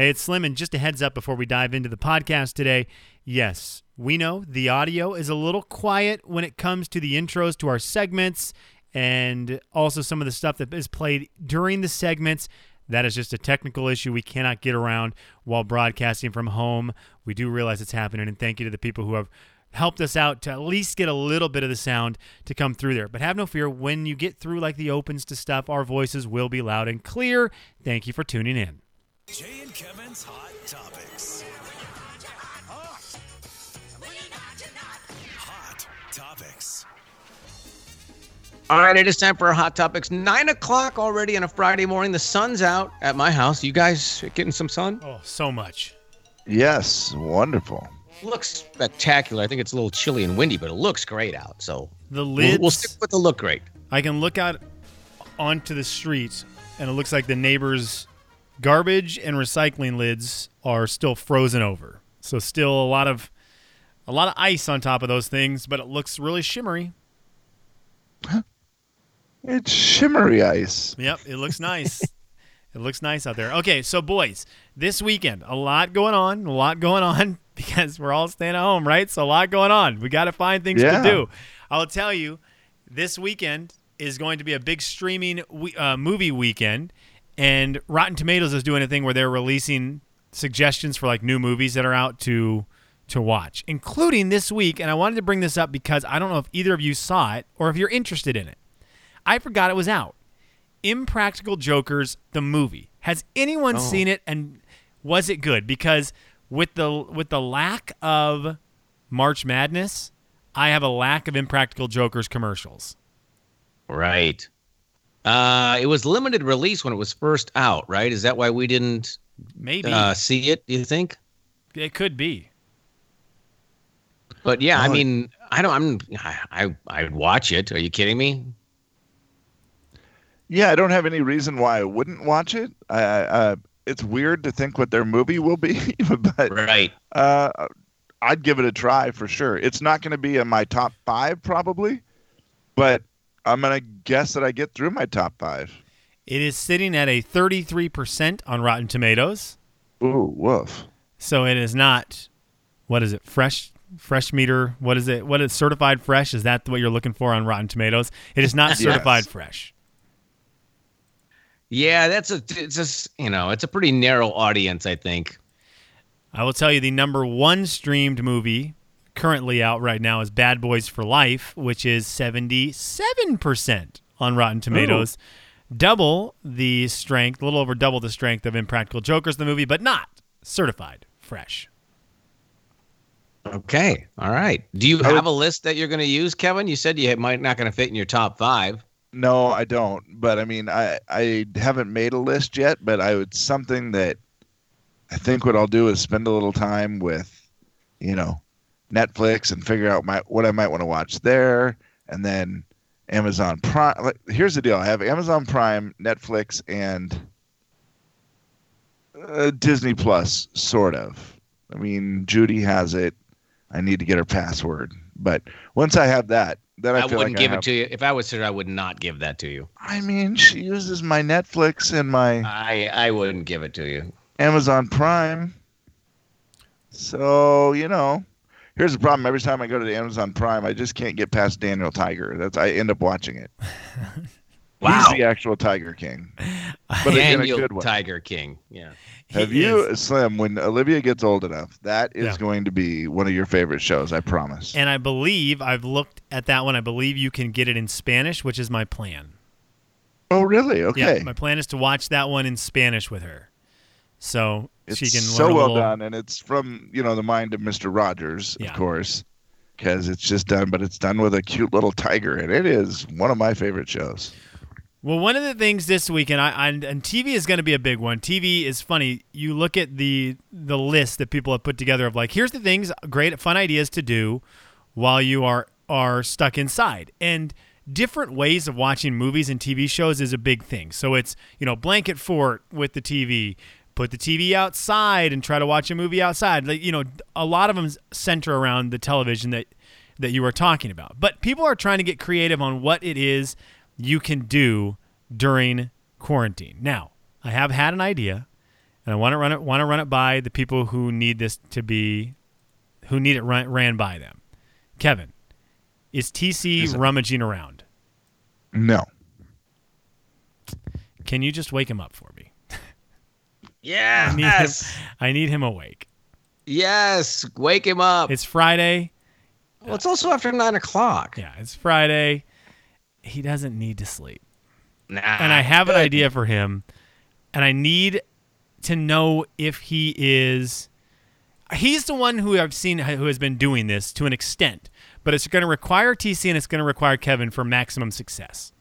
Hey, it's Slim, and just a heads up before we dive into the podcast today. Yes, we know the audio is a little quiet when it comes to the intros to our segments and also some of the stuff that is played during the segments. That is just a technical issue we cannot get around while broadcasting from home. We do realize it's happening, and thank you to the people who have helped us out to at least get a little bit of the sound to come through there. But have no fear, when you get through like the opens to stuff, our voices will be loud and clear. Thank you for tuning in. Jay and Kevin's Hot Topics. Hot Topics. All right, it is time for our hot topics. Nine o'clock already on a Friday morning. The sun's out at my house. You guys getting some sun? Oh, so much. Yes, wonderful. Looks spectacular. I think it's a little chilly and windy, but it looks great out. So The we'll, we'll stick with the look great. I can look out onto the street, and it looks like the neighbors' garbage and recycling lids are still frozen over. So still a lot of a lot of ice on top of those things, but it looks really shimmery. It's shimmery ice. Yep, it looks nice. it looks nice out there. Okay, so boys, this weekend, a lot going on, a lot going on because we're all staying at home, right? So a lot going on. We got to find things Yeah. to do. I'll tell you, this weekend is going to be a big streaming we- uh, movie weekend, and Rotten Tomatoes is doing a thing where they're releasing suggestions for like new movies that are out to to watch, including this week. And I wanted to bring this up because I don't know if either of you saw it or if you're interested in it. I forgot it was out. Impractical Jokers, the movie. Has anyone oh. seen it and was it good? Because with the with the lack of March Madness, I have a lack of Impractical Jokers commercials. Right. Uh, it was limited release when it was first out, right? Is that why we didn't Maybe uh, see it? Do you think? it could be. But yeah, I mean, I don't. I'm. I. I I'd watch it. Are you kidding me? Yeah, I don't have any reason why I wouldn't watch it. I, I, uh, it's weird to think what their movie will be, but Right. uh, I'd give it a try for sure. It's not going to be in my top five probably, but I'm going to guess that I get through my top five. It is sitting at a 33% on Rotten Tomatoes. Ooh, woof. So it is not what is it? Fresh fresh meter. What is it? What is certified fresh? Is that what you're looking for on Rotten Tomatoes? It is not Yes. certified fresh. Yeah, that's a. It's just you know, it's a pretty narrow audience. I think. I will tell you the number one streamed movie currently out right now is Bad Boys for Life, which is 77% on Rotten Tomatoes. Double the strength, a little over double the strength of Impractical Jokers, the movie, but not certified fresh. Okay. All right. Do you have a list that you're going to use, Kevin? You said you might not going to fit in your top five. No, I don't. But I mean, I I haven't made a list yet. But I would something that I think what I'll do is spend a little time with, you know, Netflix and figure out my what I might want to watch there, and then Amazon Prime. Like, here's the deal: I have Amazon Prime, Netflix, and uh, Disney Plus, sort of. I mean, Judy has it. I need to get her password, but once I have that, then I, I, wouldn't like give I it to you. If I was her, I would not give that to you. I mean, she uses my Netflix and my I I wouldn't give it to you. Amazon Prime. So, you know, here's the problem. Every time I go to the Amazon Prime, I just can't get past Daniel Tiger. That's I end up watching it. Wow. He's the actual Tiger King. But in a Daniel good way. Tiger King. Yeah. Have He you, is. Slim, when Olivia gets old enough, that is Yeah. going to be one of your favorite shows, I promise. And I believe I've looked at that one. I believe you can get it in Spanish, which is my plan. oh, really? Okay. Yeah, my plan is to watch that one in Spanish with her, so it's she can so well little- done, and it's from, you know, the mind of Mr. Rogers, Yeah. of course, because it's just done, but it's done with a cute little tiger, and it is one of my favorite shows. Well, one of the things this week, and I, I and TV is going to be a big one. TV is funny. You look at the the list that people have put together of like, here's the things, great, fun ideas to do while you are are stuck inside, and different ways of watching movies and TV shows is a big thing. So it's you know blanket fort with the TV, put the TV outside and try to watch a movie outside. Like you know, a lot of them center around the television that that you were talking about. But people are trying to get creative on what it is you can do during quarantine. Now, I have had an idea, and I want to run it want to run it by the people who need this to be, who need it run, ran by them. Kevin, is TC Is rummaging around? No. Can you just wake him up for me? Yes. I need him. I need him awake. Yes. Wake him up. It's Friday. well, it's also after nine o'clock. Yeah, it's Friday. He doesn't need to sleep. Nah, and I have an idea for him, and I need to know if he is. He's the one who I've seen who has been doing this to an extent, but it's going to require TC and it's going to require Kevin for maximum success.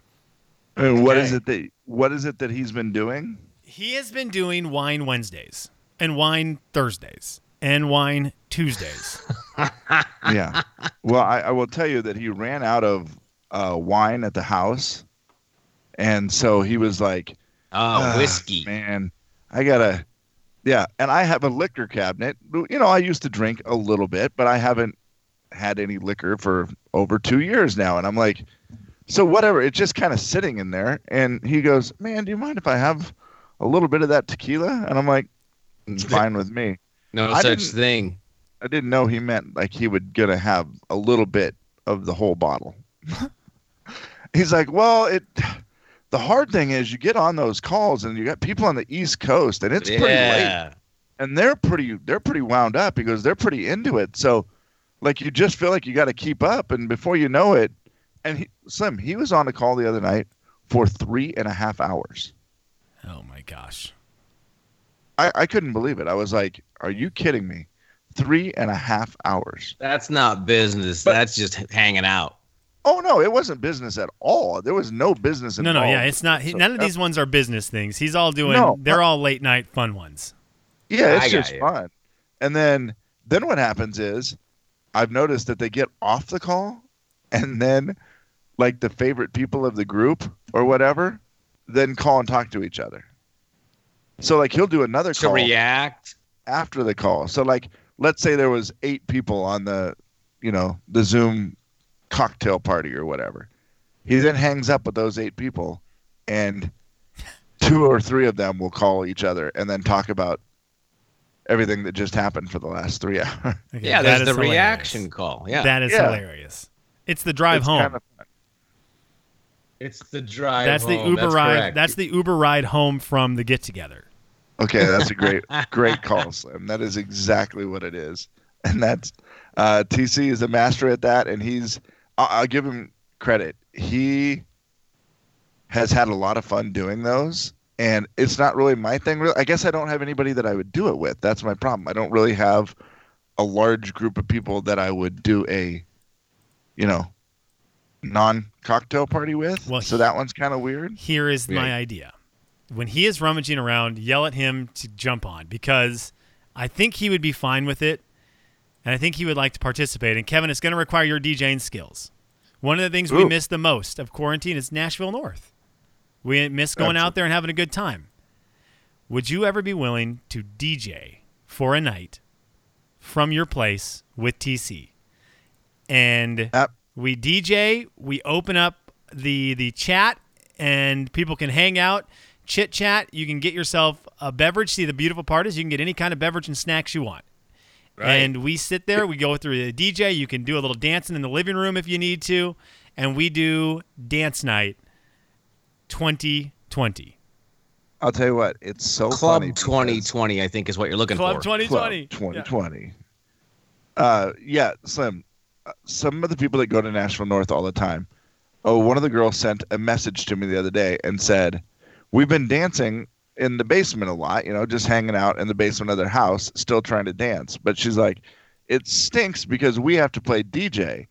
I mean, what is Okay. it that what is it that he's been doing? He has been doing wine Wednesdays and wine Thursdays and wine Tuesdays. yeah. Well, I, I will tell you that he ran out of uh, wine at the house, and so he was like, Oh, "Ah, whiskey. man, I gotta." Yeah, and I have a liquor cabinet. You know, I used to drink a little bit, but I haven't had any liquor for over two years now, and I'm like, so whatever. It's just kind of sitting in there, and he goes, "Man, do you mind if I have a little bit of that tequila?" And I'm like, mm, "It's fine with me." No I such thing. I didn't know he meant like he would gonna have a little bit of the whole bottle. He's like, well, it. The hard thing is you get on those calls and you got people on the East Coast and it's pretty late yeah. and they're pretty they're pretty wound up because they're pretty into it. So, like you just feel like you got to keep up and before you know it, and he, Slim he was on a call the other night for three and a half hours. Oh my gosh. I, I couldn't believe it. I was like, are you kidding me? Three and a half hours. That's not business. But- That's just hanging out. Oh no, it wasn't business at all. There was no business No, involved. no, yeah, it's not. He, So none of these ones are business things. He's all doing. No, they're but- all late night fun ones. Yeah, it's I just fun. And then then what happens is I've noticed that they get off the call and then like the favorite people of the group or whatever then call and talk to each other. So like he'll do another To call react. after the call. So like let's say there was 8 people on the you know, the Zoom cocktail party or whatever. He then hangs up with those 8 people and two or three of them will call each other and then talk about everything that just happened for the last three hours. Okay, Yeah, that there's is the hilarious. reaction call. Yeah. That is Yeah. hilarious. It's the drive It's home. kind of fun. It's the drive. that's the. Uber That's ride. correct. That's the Uber ride home from the get together. Okay, that's a great, great call, Slim. That is exactly what it is, and that's uh, TC is a master at that, and he's. I'll, I'll give him credit. He has had a lot of fun doing those, and it's not really my thing. Really, I guess I don't have anybody that I would do it with. That's my problem. I don't really have a large group of people that I would do a, you know, non-cocktail party with. Well, so that one's kind of weird. Here is my idea. When he is rummaging around, yell at him to jump on because I think he would be fine with it, and I think he would like to participate. And Kevin, it's going to require your DJing skills. One of the things we miss the most of quarantine is Nashville North. We miss going Absolutely. out there and having a good time. Would you ever be willing to DJ for a night from your place with TC? And Yep. We DJ, we open up the the chat, and people can hang out, chit chat. You can get yourself a beverage. See, the beautiful part is you can get any kind of beverage and snacks you want. Right. And we sit there, we go through the DJ. You can do a little dancing in the living room if you need to, and we do dance night 2020. I'll tell you what, it's so Club funny because- 2020, I think, is what you're looking Club for. 2020. Club Yeah. 2020. Uh, yeah, Slim. Some of the people that go to Nashville North all the time. Oh, one of the girls sent a message to me the other day and said, "We've been dancing in the basement a lot, you know, just hanging out in the basement of their house, still trying to dance." But she's like, "It stinks because we have to play DJ,"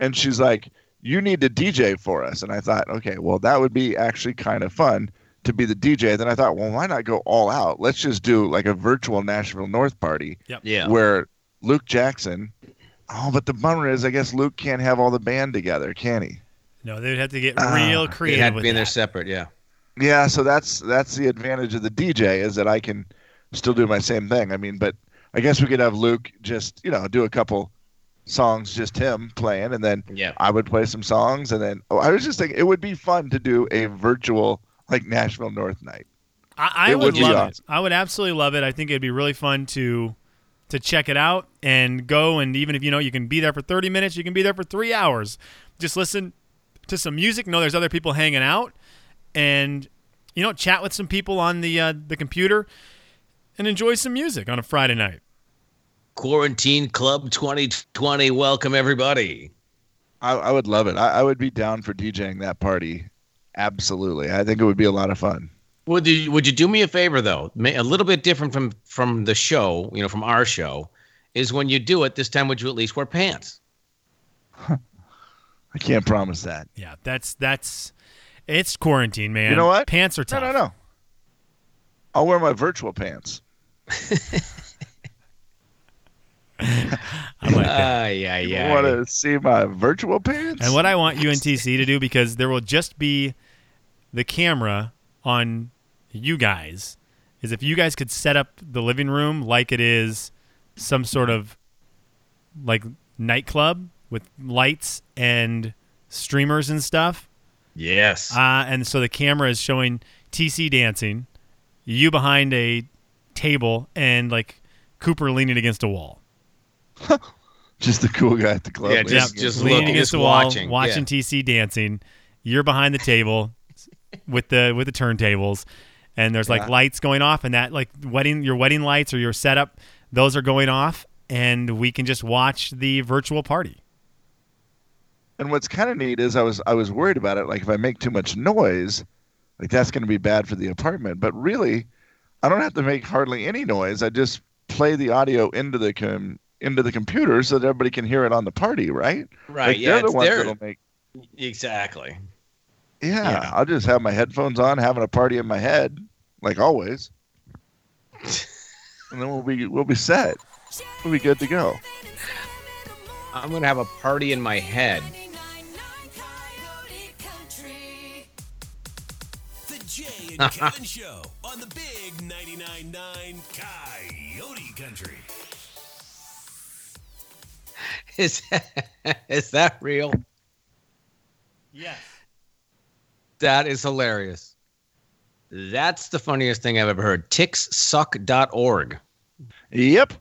and she's like, "You need to DJ for us." And I thought, okay, well, that would be actually kind of fun to be the DJ. Then I thought, well, why not go all out? Let's just do like a virtual Nashville North party Yeah. where Luke Jackson. Oh, but the bummer is, I guess Luke can't have all the band together, can he? No, they would have to get Ah, real They creative had to be in there separate. Yeah. Yeah, so that's that's the advantage of the DJ is that I can still do my same thing. I mean, but I guess we could have Luke just you know do a couple songs, just him playing, and then Yeah. I would play some songs, and then oh, I was just thinking it would be fun to do a virtual like Nashville North night. I, I would would be love it. I would absolutely love it. I think it'd be really fun to to check it out and go. And even if you know you can be there for 30 minutes, you can be there for three hours. Just listen to some music. Know there's other people hanging out, and you know chat with some people on the uh, the computer, and enjoy some music on a Friday night. Quarantine Club 2020. Welcome everybody. I, I would love it. I, I would be down for DJing that party. Absolutely. I think it would be a lot of fun. Would you would you do me a favor though? Ma- A little bit different from from the show, you know, from our show, is when you do it. This time, would you at least wear pants? I can't promise that. Yeah, that's that's it's quarantine, man. You know what? Pants are No, tough. no, no. No. I'll wear my virtual pants. I like that. Ah, yeah, You yeah. want to see my virtual pants? And what I want UNTC to do, because there will just be the camera on you guys, is if you guys could set up the living room like it is some sort of like nightclub with lights and streamers and stuff. Yes. Uh, and so the camera is showing TC dancing, you behind a table, and like Cooper leaning against a wall. Just the cool guy at the club. Yeah, lady. just- just leaning looking, against just the wall, watching, watching TC dancing. You're behind the table with the with the turntables, and there's like Yeah. lights going off, and that like wedding your wedding lights or your setup, those are going off, and we can just watch the virtual party. And what's kind of neat is I was I was worried about it. Like if I make too much noise, like that's going to be bad for the apartment. But really, I don't have to make hardly any noise. I just play the audio into the com- into the computer so that everybody can hear it on the party, right? right. Like yeah. they're the ones there. that'll make. Exactly. Yeah, Yeah. I'll just have my headphones on, having a party in my head, like always, and then we'll be we'll be set. We'll be good to go. I'm gonna have a party in my head. The Jay and Kevin Show on the Big 99.9 Coyote Country. Is is that real? Yes. That is hilarious. That's the funniest thing I've ever heard. Tickssuck.org. Yep.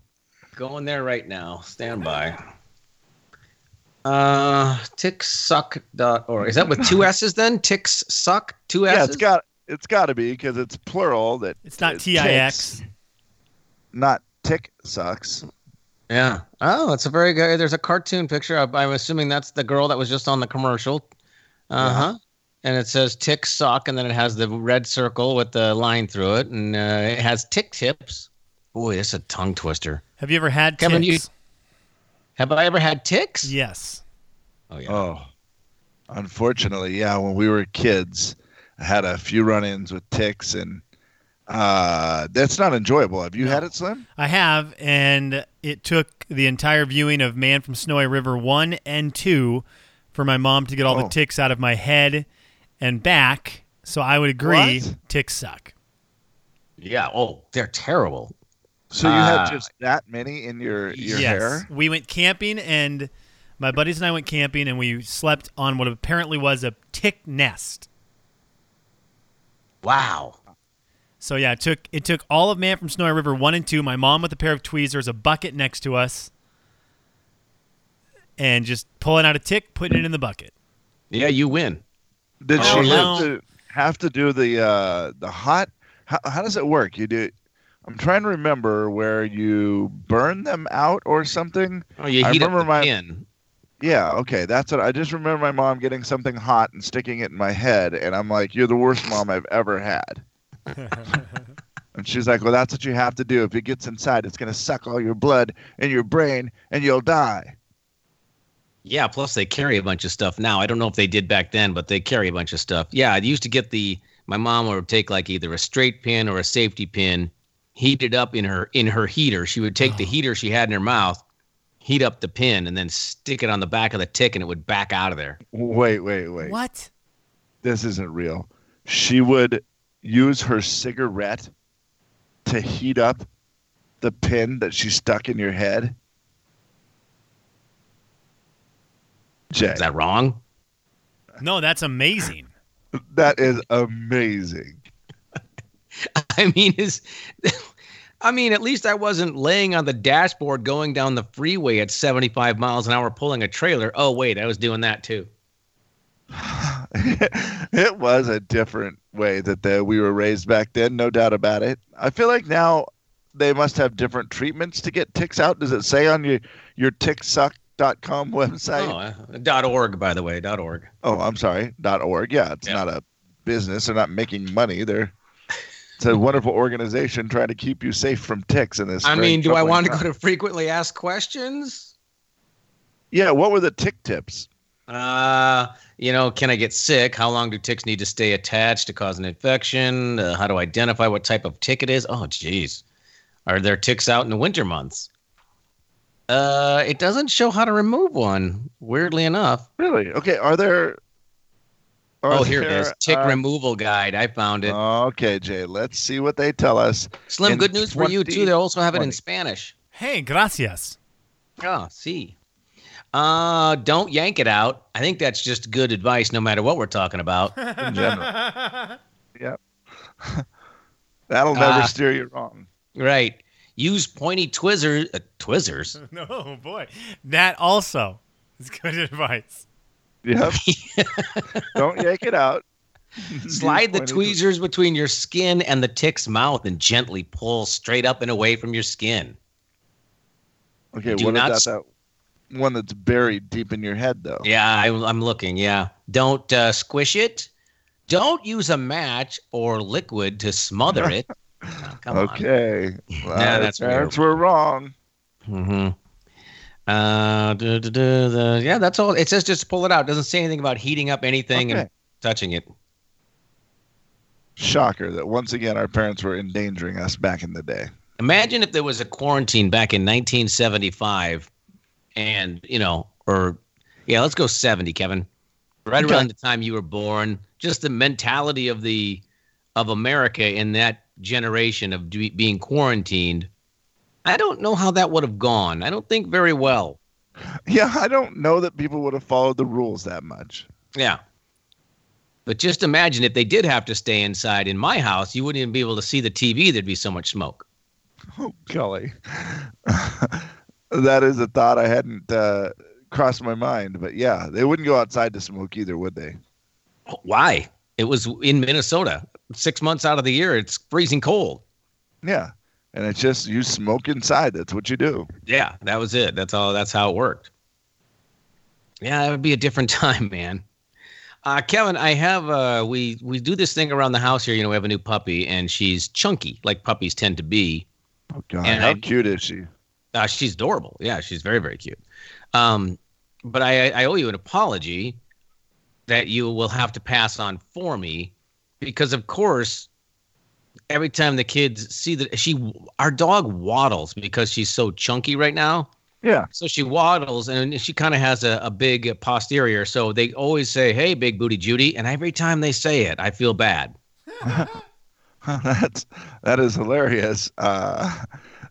Going there right now. Stand by. Uh, ticksuck.org. Is that with two S's then? Ticks suck? Two S's? Yeah, it's got it's got to be because it's plural. That It's not uh, TIX. not tick sucks. Yeah. Oh, it's a very good. There's a cartoon picture. I- I'm assuming that's the girl that was just on the commercial. Uh huh. And it says tick suck, and then it has the red circle with the line through it, and uh, it has tick tips. Boy, that's a tongue twister. Have you ever had Kevin, you- ticks? Have I ever had ticks? Yes. Oh yeah. Oh, unfortunately, yeah. When we were kids, I had a few run-ins with ticks, and uh, that's not enjoyable. Have you had it, Slim? I have, and it took the entire viewing of Man from Snowy River 1 and 2 for my mom to get all the Oh. ticks out of my head and back. So I would agree, What? ticks suck. Yeah. Oh, they're terrible. So you Ah. had just that many in your your yes. hair? We went camping, and my buddies and I went camping, and we slept on what apparently was a tick nest. Wow. So yeah, it took it took all of Man from Snowy River 1 and 2, my mom with a pair of tweezers, a bucket next to us, and just pulling out a tick, putting it in the bucket. Yeah, you win. Did Oh, she no. have to have to do the uh, the hot? How, how does it work? You do. I'm trying to remember where you burn them out or something. Oh, you I heat up the my- pin. Yeah, okay, that's what I just remember my mom getting something hot and sticking it in my head, and I'm like, "You're the worst mom I've ever had." and she's like, "Well, that's what you have to do. If it gets inside, it's gonna suck all your blood in your brain, and you'll die." Yeah, plus they carry a bunch of stuff now. I don't know if they did back then, but they carry a bunch of stuff. Yeah, I used to get the my mom would take like either a straight pin or a safety pin, heat it up in her in her heater. She would take the oh. heater she had in her mouth, heat up the pin, and then stick it on the back of the tick, and it would back out of there. Wait, wait, wait. What? This isn't real. She would use her cigarette to heat up the pin that she stuck in your head. Jay, Is that wrong? No, that's amazing. that is amazing. I mean, is I mean, at least I wasn't laying on the dashboard going down the freeway at 75 miles an hour pulling a trailer. Oh, wait, I was doing that too. it was a different way that the, we were raised back then, no doubt about it. I feel like now they must have different treatments to get ticks out. Does it say on your your ticksuck.com website? Oh, uh, dot .org, by the way, dot .org. Oh, I'm sorry, dot .org. Yeah, it's Yeah. not a business. They're not making money. They're it's a wonderful organization trying to keep you safe from ticks in this. I mean, do I troubling want to go to frequently asked questions? Yeah, what were the tick tips? Uh, you know, can I get sick? How long do ticks need to stay attached to cause an infection? Uh, how to identify what type of tick it is? Oh, geez. Are there ticks out in the winter months? Uh, it doesn't show how to remove one. Weirdly enough. Really? Okay. Are there? are oh, here it there, is. Tick uh, removal guide. I found it. Okay, Jay. Let's see what they tell us. Slim, in good news for you too. They also have it in Spanish. Hey, gracias. Oh, see. Uh, don't yank it out. I think that's just good advice, no matter what we're talking about. In general. Yep. That'll never Ah. steer you wrong. right. Use pointy twizzers. Uh, twizzers. no, boy. That also is good advice. Yep. Don't yank it out. Slide the tweezers between your skin and the tick's mouth and gently pull straight up and away from your skin. Okay, Do what not about s- that one that's buried deep in your head, though? Yeah, I, I'm looking. Yeah. Don't uh, squish it. Don't use a match or liquid to smother it. Come on. okay. Well, Nah, that's parents were wrong. Mm-hmm. Uh, duh, duh, duh, the- yeah, that's all. It says just pull it out. It doesn't say anything about heating up anything Okay. and touching it. Shocker that once again our parents were endangering us back in the day. Imagine if there was a quarantine back in 1975, and you know, or yeah, let's go 70, Kevin. Right Okay. around the time you were born, just the mentality of the of America in that generation of be, being quarantined. I don't know how that would have gone. I don't think very well. Yeah, I don't know that people would have followed the rules that much. Yeah. But just imagine if they did have to stay inside in my house, you wouldn't even be able to see the TV. There'd be so much smoke. Oh, golly. that is a thought I hadn't uh, crossed my mind. But yeah, they wouldn't go outside to smoke either, would they? Why? It was in Minnesota. Six months out of the year, it's freezing cold. Yeah. And it's just you smoke inside. That's what you do. Yeah, that was it. That's all. That's how it worked. Yeah, it would be a different time, man. Uh, Kevin, I have uh, we we do this thing around the house here. You know, we have a new puppy, and she's chunky, like puppies tend to be. Oh, God. And How I- cute is she? Uh, she's adorable. Yeah, she's very, very cute. Um, but I, I owe you an apology that you will have to pass on for me because, of course, every time the kids see that she, our dog waddles because she's so chunky right now. Yeah. So she waddles and she kind of has a, a big posterior. So they always say, Hey, big booty Judy. And every time they say it, I feel bad. That's that is hilarious. Uh,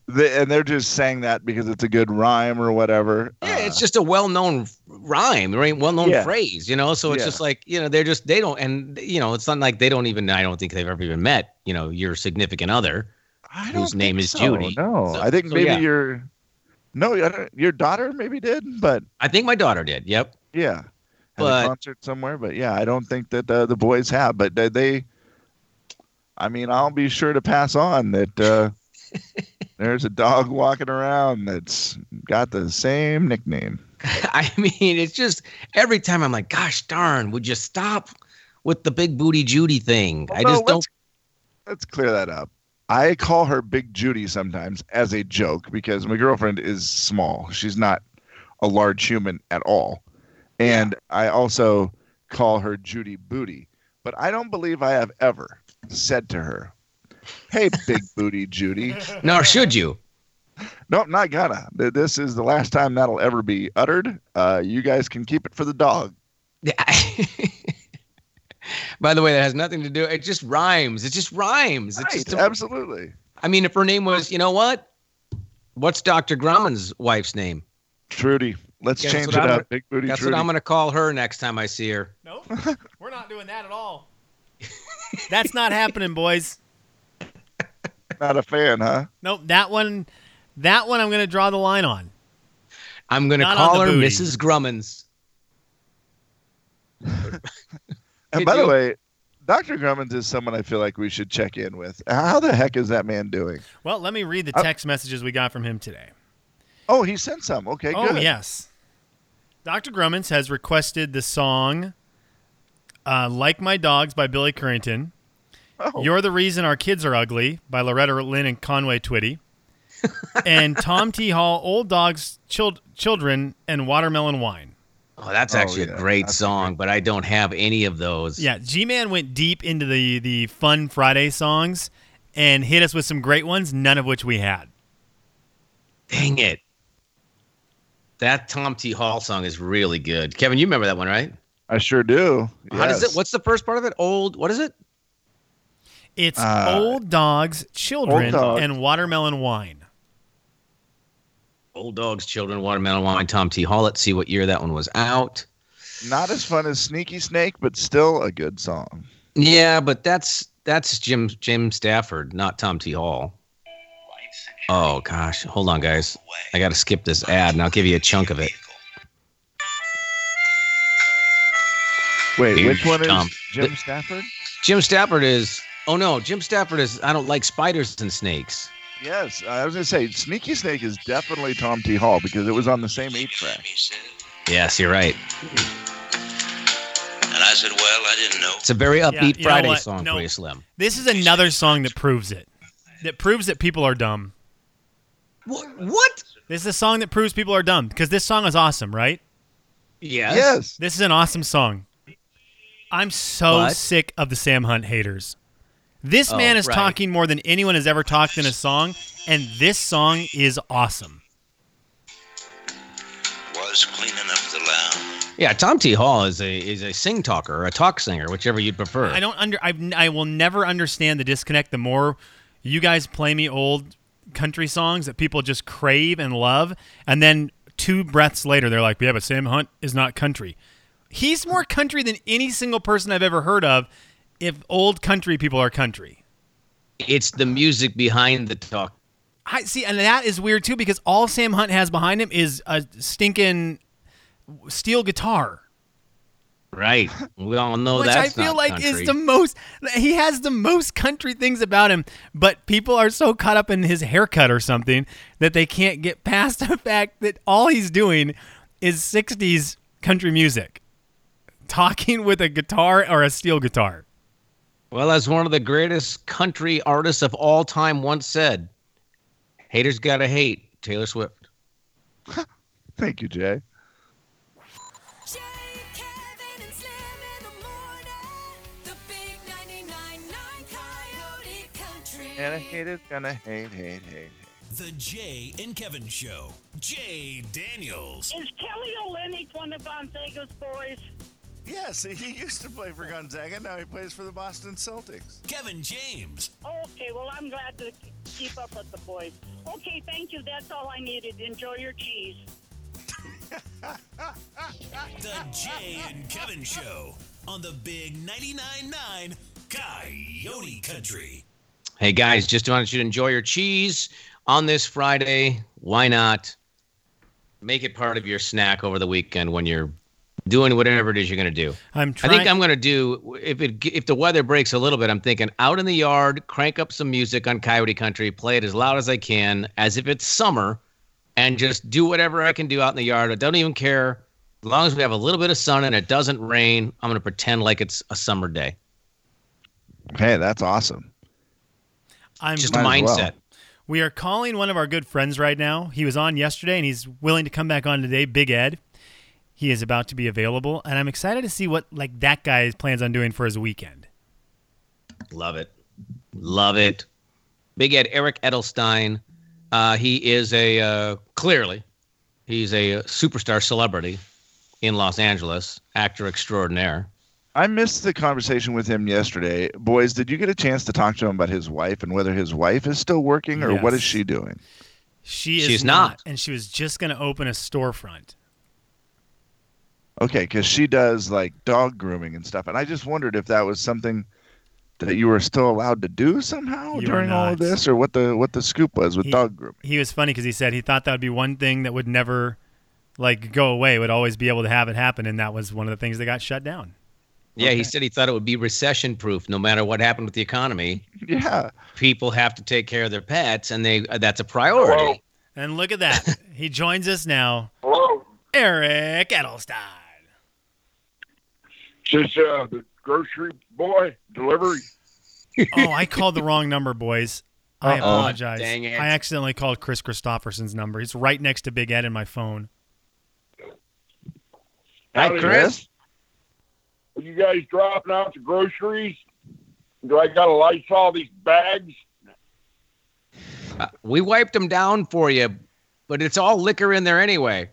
they, and they're just saying that because it's a good rhyme or whatever. Yeah, it's Uh, just a well-known rhyme, right? Well-known Yeah. phrase, you know. So it's Yeah. just like you know, they're just they don't, and you know, it's not like they don't even. I don't think they've ever even met, you know, your significant other. Whose name is so, Judy. No, So- I think so, maybe yeah. your no, your daughter maybe did, but I think my daughter did. Yep. yeah, But- a concert somewhere. But yeah, I don't think that uh, the boys have. But they, they, I mean, I'll be sure to pass on that. Uh, there's a dog walking around that's got the same nickname. I mean, it's just every time I'm like, gosh darn, would you stop with the big booty Judy thing? I just no, don't. let's- Let's clear that up. I call her Big Judy sometimes as a joke because my girlfriend is small. She's not a large human at all. And I also call her Judy Booty. But I don't believe I have ever said to her, Hey, Big Booty Judy. Nor should you. Nope, not gonna. This is the last time that'll ever be uttered. Uh, you guys can keep it for the dog. Yeah. By the way, that has nothing to do. It just rhymes. It just rhymes. It's Right, just a- absolutely. I mean, if her name was, you know what? What's Dr. Grumman's wife's name? Trudy. Let's Guess change it I'm up. gonna- Big Booty That's Trudy. what I'm going to call her next time I see her. Nope. We're not doing that at all. That's not happening, boys. Not a fan, huh? Nope, that one. That one I'm going to draw the line on. I'm gonna call her booty. Mrs. Grummins. And Hey, by the way, Dr. Grummins is someone I feel like we should check in with. How the heck is that man doing? Well, let me read the I- text messages we got from him today. Oh, he sent some. Okay, oh good. yes, Dr. Grummins has requested the song uh, "Like My Dogs" by Billy Currington. Oh, You're the Reason Our Kids Are Ugly by Loretta Lynn and Conway Twitty. and Tom T. Hall, Old Dogs, Chil- Children, and Watermelon Wine. Oh, that's Oh, actually yeah, a great that's a song, but I don't have any of those. Yeah, G Man went deep into the, the fun Friday songs and hit us with some great ones, none of which we had. Dang it. That Tom T. Hall song is really good. Kevin, you remember that one, right? I sure do. How does it? What's the first part of it? Old. What is it? It's Uh, Old Dogs, Children, Dogs. and Watermelon Wine. Old Dogs, Children, Watermelon Wine, Tom T. Hall. Let's see what year that one was out. Not as fun as Sneaky Snake, but still a good song. Yeah, but that's that's Jim Jim Stafford, not Tom T. Hall. Oh gosh, hold on, guys. I got to skip this ad, and I'll give you a chunk of it. Wait, Huge which one is jump. Jim Stafford? Jim Stafford is. Oh no, Jim Stafford is. I don't like spiders and snakes. Yes, I was gonna say Sneaky Snake is definitely Tom T. Hall because it was on the same eight track. Yes, you're right. And I said, Well, I didn't know. It's a very upbeat you know Friday song No. for you, Slim. This is another song that proves it. That proves that people are dumb. What? What? This is a song that proves people are dumb because this song is awesome, right? Yes. Yes. This is an awesome song. I'm so But- sick of the Sam Hunt haters. This Oh, man is right. talking more than anyone has ever talked in a song, and this song is awesome. Was cleaning up the lounge. Yeah, Tom T. Hall is a is a sing talker or a talk singer, whichever you'd prefer. I don't under I, I will never understand the disconnect the more you guys play me old country songs that people just crave and love and then two breaths later they're like yeah but Sam Hunt is not country. He's more country than any single person I've ever heard of if old country people are country. It's the music behind the talk. I see and that is weird too because all Sam Hunt has behind him is a stinking steel guitar. Right. We all know that. which I feel like country. is the most. He has the most country things about him, but people are so caught up in his haircut or something that they can't get past the fact that all he's doing is '60s country music, talking with a guitar or a steel guitar. Well, as one of the greatest country artists of all time once said, haters gotta hate Taylor Swift. Thank you, Jay. Jay, and Slim in the morning. The big 99.9 Coyote Country. And a hater's gonna hate, hate, hate. hate. The Jay and Kevin Show. Jay Daniels. Is Kelly Olynyk one of Gonzaga's boys? Yes, he used to play for Gonzaga. Now he plays for the Boston Celtics. Kevin James. Okay, well, I'm glad to keep up with the boys. Okay, thank you. That's all I needed. Enjoy your cheese. The Jay and Kevin Show on the Big 99.9 9 Coyote Country. Hey guys, just wanted you to enjoy your cheese on this Friday. Why not make it part of your snack over the weekend when you're doing whatever it is you're going to do? I'm trying. I think I'm going to do if it if the weather breaks a little bit. I'm thinking out in the yard, crank up some music on Coyote Country, play it as loud as I can, as if it's summer, and just do whatever I can do out in the yard. I don't even care as long as we have a little bit of sun and it doesn't rain. I'm going to pretend like it's a summer day. Hey, that's awesome. I'm Just a Might as well. mindset. We are calling one of our good friends right now. He was on yesterday and he's willing to come back on today. Big Ed. He is about to be available, and I'm excited to see what like that guy plans on doing for his weekend. Love it. Love it. Big Ed, Eric Edelstein. Uh, he is a, uh, clearly, he's a superstar celebrity in Los Angeles, actor extraordinaire. I missed the conversation with him yesterday. Boys, did you get a chance to talk to him about his wife and whether his wife is still working or what is she doing? She is She's not. and she was just going to open a storefront. Okay, because she does like dog grooming and stuff, and I just wondered if that was something that you were still allowed to do somehow You during all of this, or what the what the scoop was with He- dog grooming? He was funny because he said he thought that would be one thing that would never like go away, would always be able to have it happen, and that was one of the things that got shut down. Yeah, he said he thought it would be recession proof no matter what happened with the economy. Yeah, People have to take care of their pets and they uh, that's a priority. And look at that. he joins us now, Hello. Eric Edelstein. Is this uh, the grocery boy delivery? Oh, I called the wrong number, boys. I Uh-oh. apologize. Dang it. I accidentally called Kris Kristofferson's number. He's right next to Big Ed in my phone. Hi, Howdy, Kris. Are you guys dropping out the groceries? Do I got to Lysol these bags? Uh, we wiped them down for you, but it's all liquor in there anyway.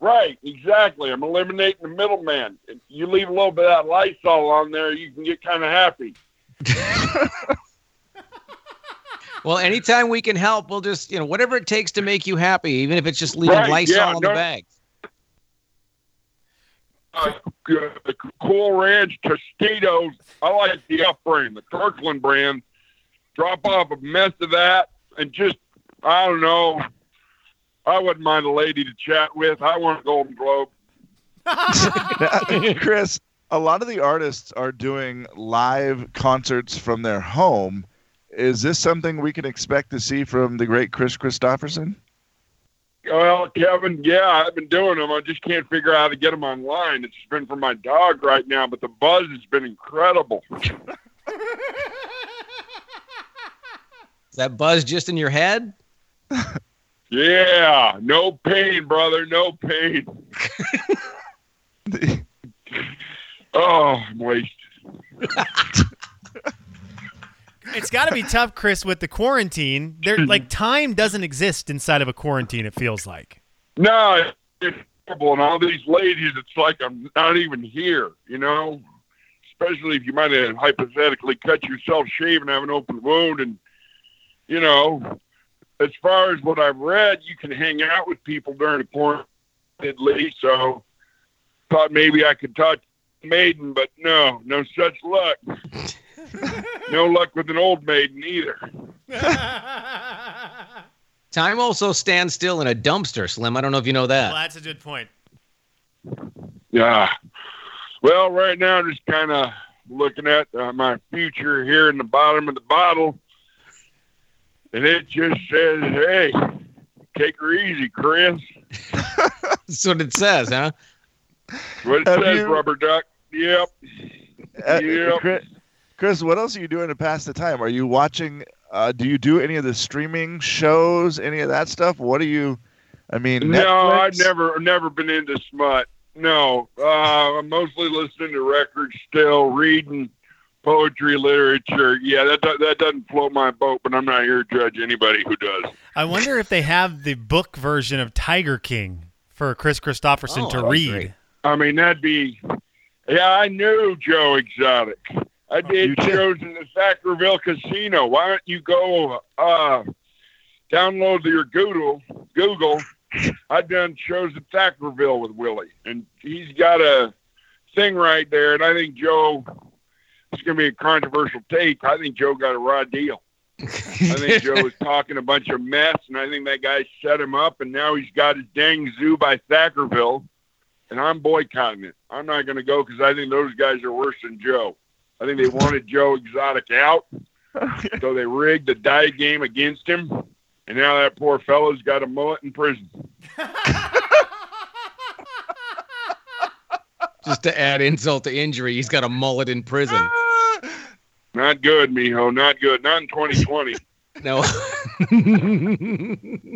Right, exactly. I'm eliminating the middleman. If you leave a little bit of that Lysol on there, you can get kind of happy. Well, anytime we can help, we'll just, you know, whatever it takes to make you happy, even if it's just leaving Right, Lysol yeah, in the bag. Uh, cool Ranch Tostitos. I like the F brand, the Kirkland brand. Drop off a mess of that and just, I don't know. I wouldn't mind a lady to chat with. I want a Golden Globe. Kris, a lot of the artists are doing live concerts from their home. Is this something we can expect to see from the great Kris Kristofferson? Well, Kevin, yeah, I've been doing them. I just can't figure out how to get them online. It's been for my dog right now, but the buzz has been incredible. Is that buzz just in your head? Yeah, no pain, brother, no pain. Oh, I'm wasted. It's got to be tough, Kris, with the quarantine. There, like time doesn't exist inside of a quarantine. It feels like. No, it's horrible. And all these ladies, it's like I'm not even here, you know? Especially if you might have hypothetically cut yourself shaving, and have an open wound. And, you know, as far as what I've read, you can hang out with people during the quarantine at least. So thought maybe I could touch maiden, but no, no such luck. no luck with an old maiden either. Time also stands still in a dumpster, Slim. I don't know if you know Well, that. that's a good point. Yeah. Well, right now, just kind of looking at uh, my future here in the bottom of the bottle, and it just says, "Hey, take her easy, Kris." That's what it says, huh? What it Have says, you- rubber duck. Yep. Uh, Yep. Kris, Kris, what else are you doing to pass the time? Are you watching? Uh, do you do any of the streaming shows? Any of that stuff? What do you? I mean, No, I've never never been into smut. No, uh, I'm mostly listening to records still, reading poetry, literature. Yeah, that do- that doesn't float my boat, but I'm not here to judge anybody who does. I wonder if they have the book version of Tiger King for Kris Kristofferson Oh, to read. great. I mean, that'd be. Yeah, I knew Joe Exotic. I did did? shows in the Thackerville Casino. Why don't you go uh, download your Google? Google. I've done shows at Thackerville with Willie, and he's got a thing right there. And I think Joe. It's going to be a controversial take. I think Joe got a raw deal. I think Joe was talking a bunch of mess, and I think that guy set him up, and now he's got his dang zoo by Thackerville, and I'm boycotting it. I'm not going to go because I think those guys are worse than Joe. I think they wanted Joe Exotic out, so they rigged the die game against him, and now that poor fellow's got a mullet in prison. Just to add insult to injury, he's got a mullet in prison. Not good, Mijo. Not good. Not in 2020. No.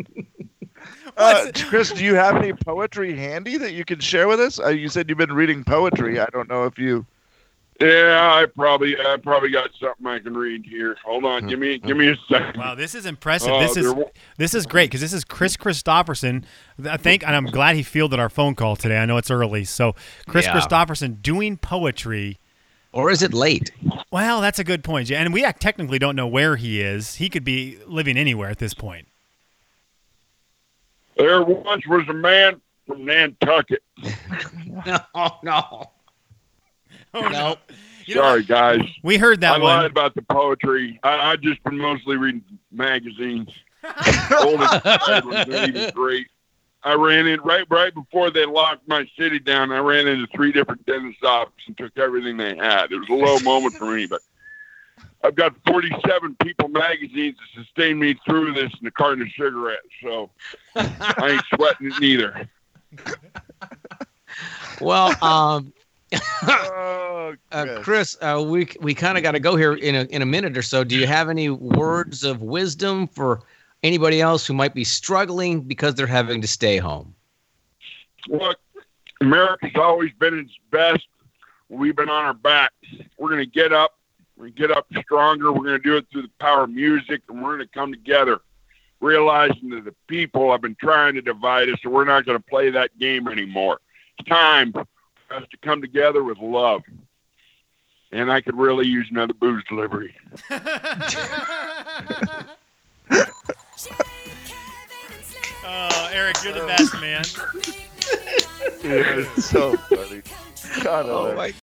Uh, Kris, do you have any poetry handy that you can share with us? Uh, you said you've been reading poetry. I don't know if you. yeah, I probably, I probably got something I can read here. Hold on. Give me, give me a second. Wow, this is impressive. Oh, this is there this is great because this is Kris Kristofferson. I think, and I'm glad he fielded our phone call today. I know it's early, so Kris Yeah. Kristofferson doing poetry. Or is it late? Well, that's a good and we technically don't know where he is. He could be living anywhere at this point. There once was a man from Nantucket. No, oh, no. Oh, No. You know Sorry, guys. We heard that one. I one. lied about the poetry. I, I just been mostly reading magazines. Oldest Tide was great. I ran in right right before they locked my city down. I ran into three different dentist offices and took everything they had. It was a low moment for me, but I've got 47 People magazines to sustain me through this and a carton of cigarettes, so I ain't sweating it neither. Well, um, Oh, uh, Kris. Kris, uh, we we kind of got to go here in a in a minute or so. Do you have any words of wisdom for anybody else who might be struggling because they're having to stay home? Look, America's always been its best. We've been on our backs. We're going to get up. We're going to get up stronger. We're going to do it through the power of music, and we're going to come together, realizing that the people have been trying to divide us, and we're not going to play that game anymore. It's time for us to come together with love. And I could really use another booze delivery. oh, Eric, you're the best, man. in the Big 99.9 Yeah, it's so funny. Country. God, I love it.